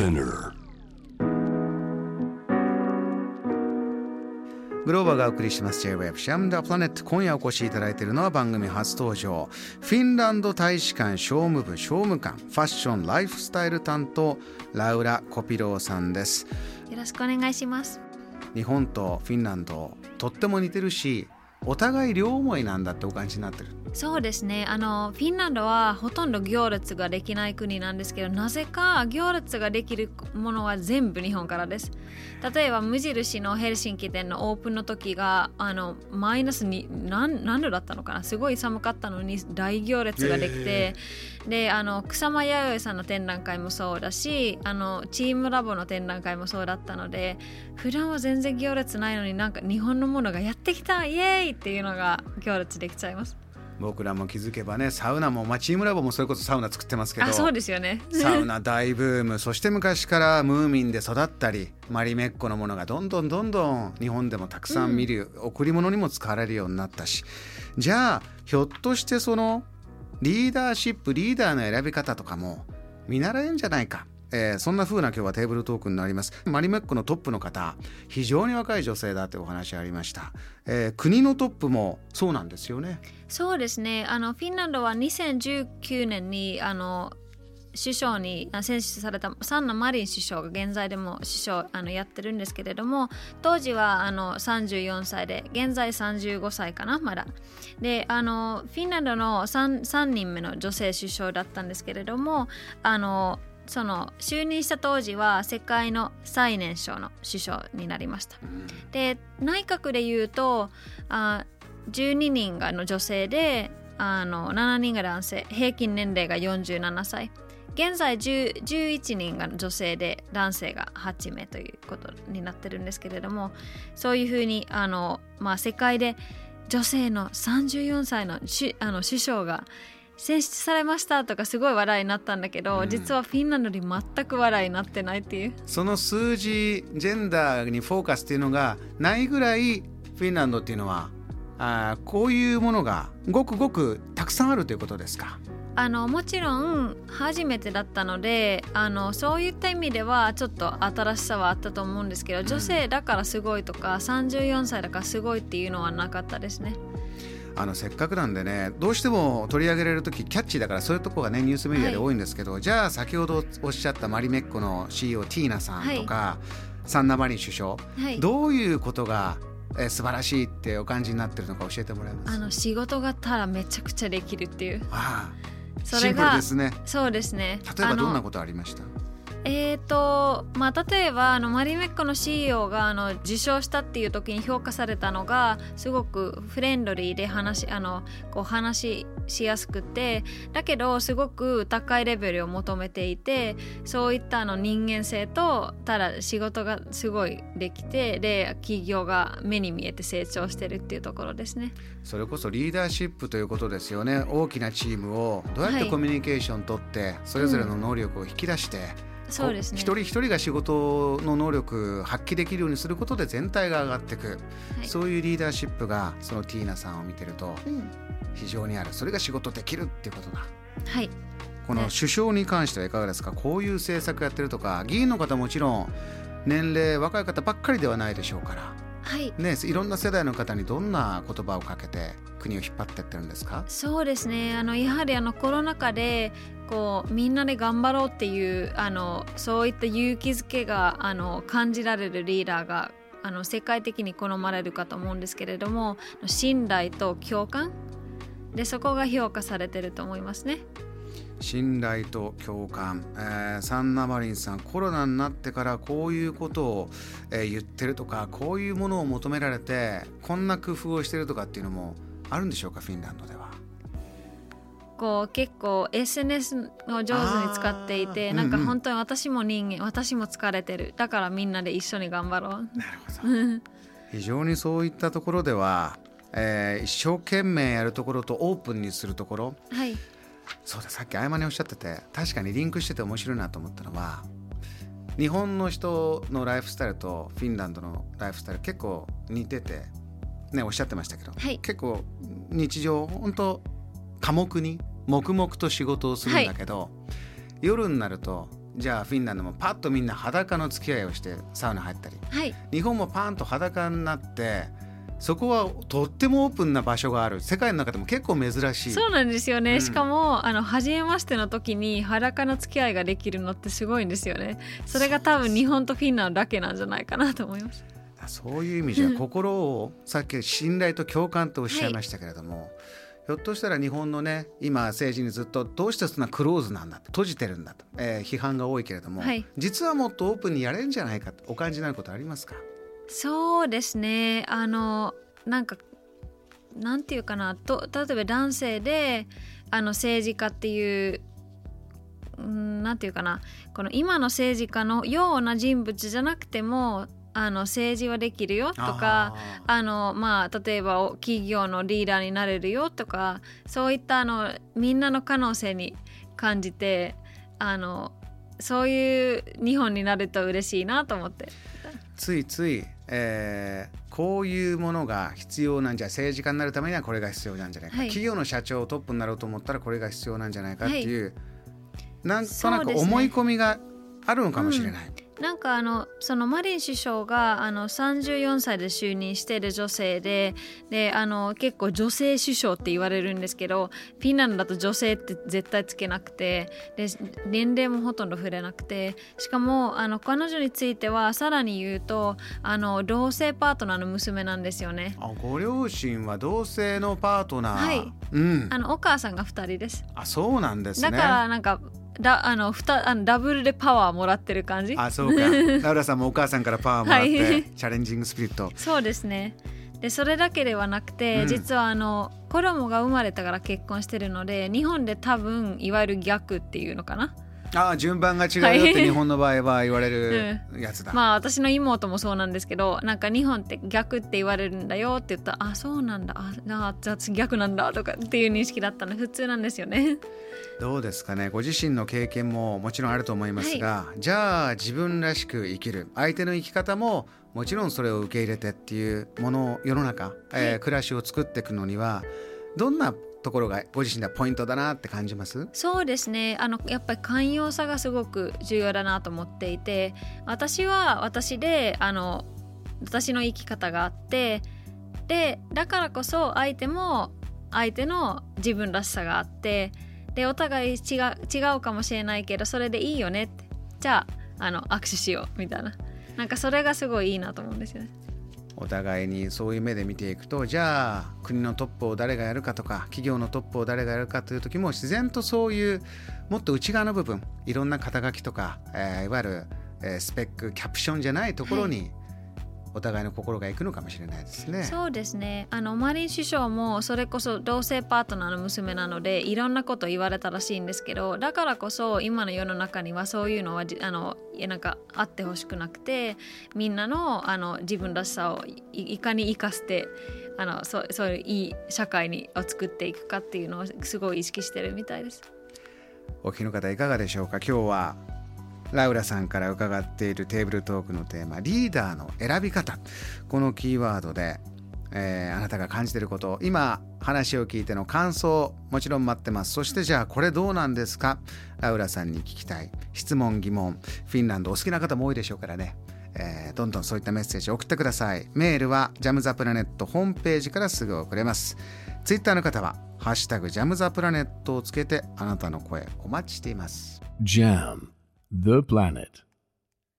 Spinner. グローバーがお送りします。J-Web シャムダプラネット今夜お越しいただいているのは番組初登場。フィンランド大使館商務部商務官。ファッションライフスタイル担当ラウラ・コピローさんです。よろしくお願いします。日本とフィンランドとっても似てるしお互い両思いなんだってお感じになってる。そうですね。あのフィンランドはほとんど行列ができない国なんですけどなぜか行列ができるものは全部日本からです。例えば無印のヘルシンキ店のオープンの時があのマイナスに何何度だったのかな？すごい寒かったのに大行列ができて、であの草間彌生さんの展覧会もそうだしあのチームラボの展覧会もそうだったので普段は全然行列ないのになんか日本のものがやってきた。イエーイっていうのが行列できちゃいます。僕らも気づけばねサウナも、まあ、チームラボもそれこそサウナ作ってますけどあそうですよね。サウナ大ブームそして昔からムーミンで育ったりマリメッコのものがどんどんどんどん日本でもたくさん見る、うん、贈り物にも使われるようになったしじゃあひょっとしてそのリーダーシップリーダーの選び方とかも見習えんじゃないかえー、そんな風な今日はテーブルトークになります。マリメックのトップの方非常に若い女性だというお話ありました、えー、国のトップもそうなんですよね。そうですね。あのフィンランドは2019年にあの首相に選出されたサンナ・マリン首相が現在でも首相あのやってるんですけれども当時はあの34歳で現在35歳かなまだ。であのフィンランドの 3, 3人目の女性首相だったんですけれどもあのその就任した当時は世界の最年少の首相になりました。で内閣でいうとあ12人がの女性であの7人が男性平均年齢が47歳現在11人が女性で男性が8名ということになってるんですけれどもそういうふうにあの、まあ、世界で女性の34歳のあの首相が選出されましたとかすごい笑いになったんだけど、うん、実はフィンランドに全く笑いになってないっていう。その数字ジェンダーにフォーカスっていうのがないぐらいフィンランドっていうのはあこういうものがごくごくたくさんあるということですか？あのもちろん初めてだったのであのそういった意味ではちょっと新しさはあったと思うんですけど、女性だからすごいとか34歳だからすごいっていうのはなかったですね。あのせっかくなんでねどうしても取り上げられる時キャッチーだからそういうとこがねニュースメディアで多いんですけど、はい、じゃあ先ほどおっしゃったマリメッコの CEO ティーナさんとか、はい、サンナ・マリン首相、はい、どういうことがえー、素晴らしいってお感じになってるのか教えてもらえます？あの仕事がたらめちゃくちゃできるっていう。ああそれがですね。そうですね。例えばどんなことありました？えーとまあ、例えばあのマリメッコの CEO があの受賞したっていう時に評価されたのがすごくフレンドリーで話あのこう話しやすくてだけどすごく高いレベルを求めていてそういったあの人間性とただ仕事がすごいできてで企業が目に見えて成長してるっていうところですね。それこそリーダーシップということですよね。大きなチームをどうやってコミュニケーション取って、それぞれの能力を引き出して、うんそうですね。一人一人が仕事の能力発揮できるようにすることで全体が上がっていく、はい、そういうリーダーシップがそのティーナさんを見てると非常にある、それが仕事できるっていうことだ。はい。この首相に関してはいかがですか？こういう政策やってるとか議員の方もちろん年齢若い方ばっかりではないでしょうから、はい。ね、いろんな世代の方にどんな言葉をかけて国を引っ張ってってるんですか？そうですね。あのやはりあのコロナ禍でこうみんなで頑張ろうっていうあのそういった勇気づけがあの感じられるリーダーがあの世界的に好まれるかと思うんですけれども信頼と共感？でそこが評価されてると思いますね。信頼と共感、えー、サンナマリンさんコロナになってからこういうことを、えー、言ってるとかこういうものを求められてこんな工夫をしてるとかっていうのもあるんでしょうかフィンランドでは。こう結構 SNS を上手に使っていてなんか本当に私も人間、うんうん、私も疲れてる。だからみんなで一緒に頑張ろう。なるほど。非常にそういったところでは、えー、一生懸命やるところとオープンにするところ、はい、そうださっき合間におっしゃってて確かにリンクしてて面白いなと思ったのは日本の人のライフスタイルとフィンランドのライフスタイル結構似ててねおっしゃってましたけど、はい、結構日常本当寡黙に黙々と仕事をするんだけど、はい、夜になるとじゃあフィンランドもパッとみんな裸の付き合いをしてサウナ入ったりはい。日本もパーンと裸になってそこはとってもオープンな場所がある。世界の中でも結構珍しい。そうなんですよね、うん。しかもあの初めましての時に裸の付き合いができるのってすごいんですよね。それが多分日本とフィンランドだけなんじゃないかなと思いますそういう意味じゃ心をさっき信頼と共感とおっしゃいましたけれども、ひょっとしたら日本のね今政治にずっとどうしてそんなクローズなんだと閉じてるんだと、えー批判が多いけれども、はい。実はもっとオープンにやれるんじゃないかとお感じになることありますか？そうですね。あのなんかなんていうかなと例えば男性であの政治家っていううんなんていうかなこの今の政治家のような人物じゃなくてもあの政治はできるよとかああのまあ例えばお企業のリーダーになれるよとかそういったあのみんなの可能性に感じてあのそういう日本になると嬉しいなと思って。ーついつい、えーこういうものが必要なんじゃ政治家になるためにはこれが必要なんじゃないか、はい企業の社長トップになろうと思ったらこれが必要なんじゃないかっていう、なんとなく思い込みがあるのかもしれない。なんかあのそのマリン首相があの34歳で就任している女性でであの結構女性首相って言われるんですけどフィンランドだと女性って絶対つけなくてで年齢もほとんど触れなくてしかもあの彼女についてはさらに言うとあの同性パートナーの娘なんですよね。あご両親は同性のパートナー、はいうんあのお母さんが2人です。あそうなんですねだからなんかだあのふたあのダブルでパワーもらってる感じ？あそうか。ラウラさんもお母さんからパワーもらって、はい。チャレンジングスピリット。そうですね。でそれだけではなくて、うん。実はあの子供が生まれたから結婚してるので日本で多分いわゆる逆っていうのかな？あ順番が違うよっはいて日本の場合は言われるやつだ、まあ私の妹もそうなんですけどなんか日本って逆って言われるんだよって言ったらあそうなんだ。ああじゃあ逆なんだとかっていう認識だったの。普通なんですよね。どうですかね。ご自身の経験ももちろんあると思いますが、じゃあ自分らしく生きる。相手の生き方ももちろんそれを受け入れてっていうものを世の中、えーはい。暮らしを作っていくのにはどんなところがご自身ではポイントだなって感じます？そうですね。あのやっぱり寛容さがすごく重要だなと思っていて私は私であの私の生き方があってでだからこそ相手も相手の自分らしさがあってでお互い違う違うかもしれないけどそれでいいよねって。じゃああの握手しようみたいな。なんかそれがすごいいいなと思うんですよね。お互いにそういう目で見ていくとじゃあ国のトップを誰がやるかとか企業のトップを誰がやるかという時も自然とそういうもっと内側の部分いろんな肩書きとか、えーいわゆる、えースペックキャプションじゃないところに、お互いの心がいくのかもしれないですね。そうですねあのマリン首相もそれこそ同性パートナーの娘なのでいろんなこと言われたらしいんですけどだからこそ今の世の中にはそういうのはじあのなんかあってほしくなくてみんなのあの自分らしさをいいかに生かしてあのそうそういういい社会にを作っていくかっていうのをすごい意識してるみたいです。お聞きの方いかがでしょうか？今日はラウラさんから伺っているテーブルトークのテーマリーダーの選び方。このキーワードで、えーあなたが感じていること今話を聞いての感想もちろん待ってます。そしてじゃあこれどうなんですか？ラウラさんに聞きたい質問疑問。フィンランドお好きな方も多いでしょうからね。えーどんどんそういったメッセージ送ってください。メールはジャムザプラネットホームページからすぐ送れます。ツイッターの方は「ハッシュタグジャムザプラネット」をつけてあなたの声お待ちしています。Jam, the planet.